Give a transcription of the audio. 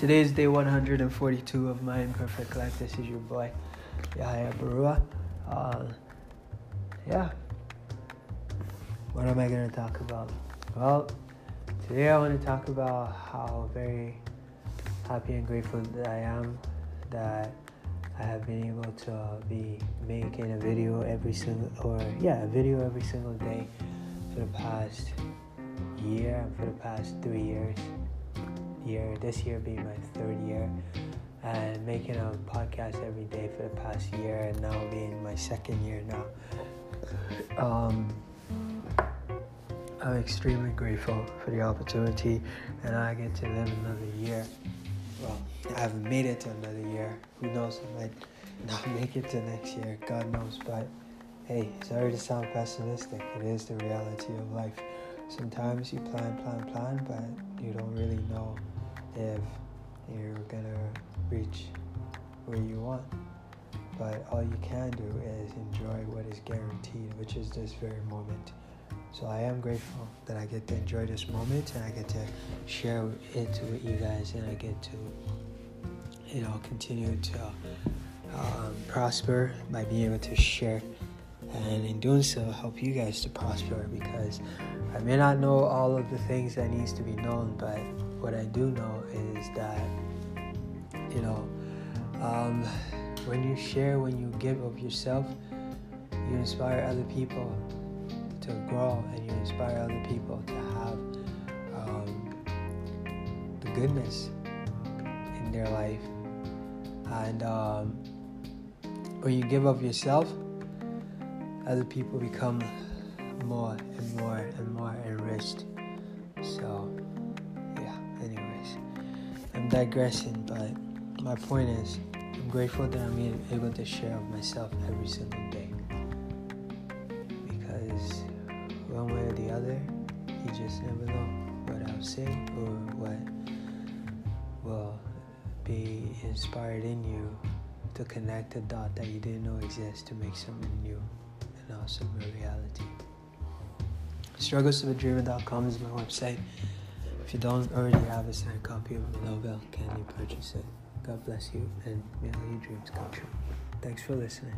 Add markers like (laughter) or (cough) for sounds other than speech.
Today is day 142 of my imperfect life. This is your boy, Yahya Barua. Uh, yeah. What am I going to talk about? Well, today I want to talk about how very happy and grateful that I am that I have been able to be making a video every single, or yeah, a video every single day for the past year and for the past three years year, this year being my third year, and making a podcast every day for the past year, and now being my second year now. Um, I'm extremely grateful for the opportunity, and I get to live another year. Well, I haven't made it to another year. Who knows? I might not (laughs) make it to next year. God knows. But hey, sorry to sound pessimistic. It is the reality of life. Sometimes you plan, plan, plan, but you don't really know if you're gonna reach where you want. But all you can do is enjoy what is guaranteed, which is this very moment. So I am grateful that I get to enjoy this moment and I get to share it with you guys and I get to, you know, continue to um, prosper by being able to share and in doing so help you guys to prosper because I may not know all of the things that needs to be known, but what I do know is that you know um, when you share, when you give of yourself, you inspire other people to grow, and you inspire other people to have um, the goodness in their life. And um, when you give of yourself, other people become more and more and more enriched. So, yeah, anyways, I'm digressing, but my point is, I'm grateful that I'm able to share of myself every single day. Because one way or the other, you just never know what I'll say or what will be inspired in you to connect a dot that you didn't know exists to make something new awesome a reality. Strugglesofadreamer.com is my website. If you don't already have a signed copy of my novel, can you purchase it? God bless you and may all your dreams come true. Thanks for listening.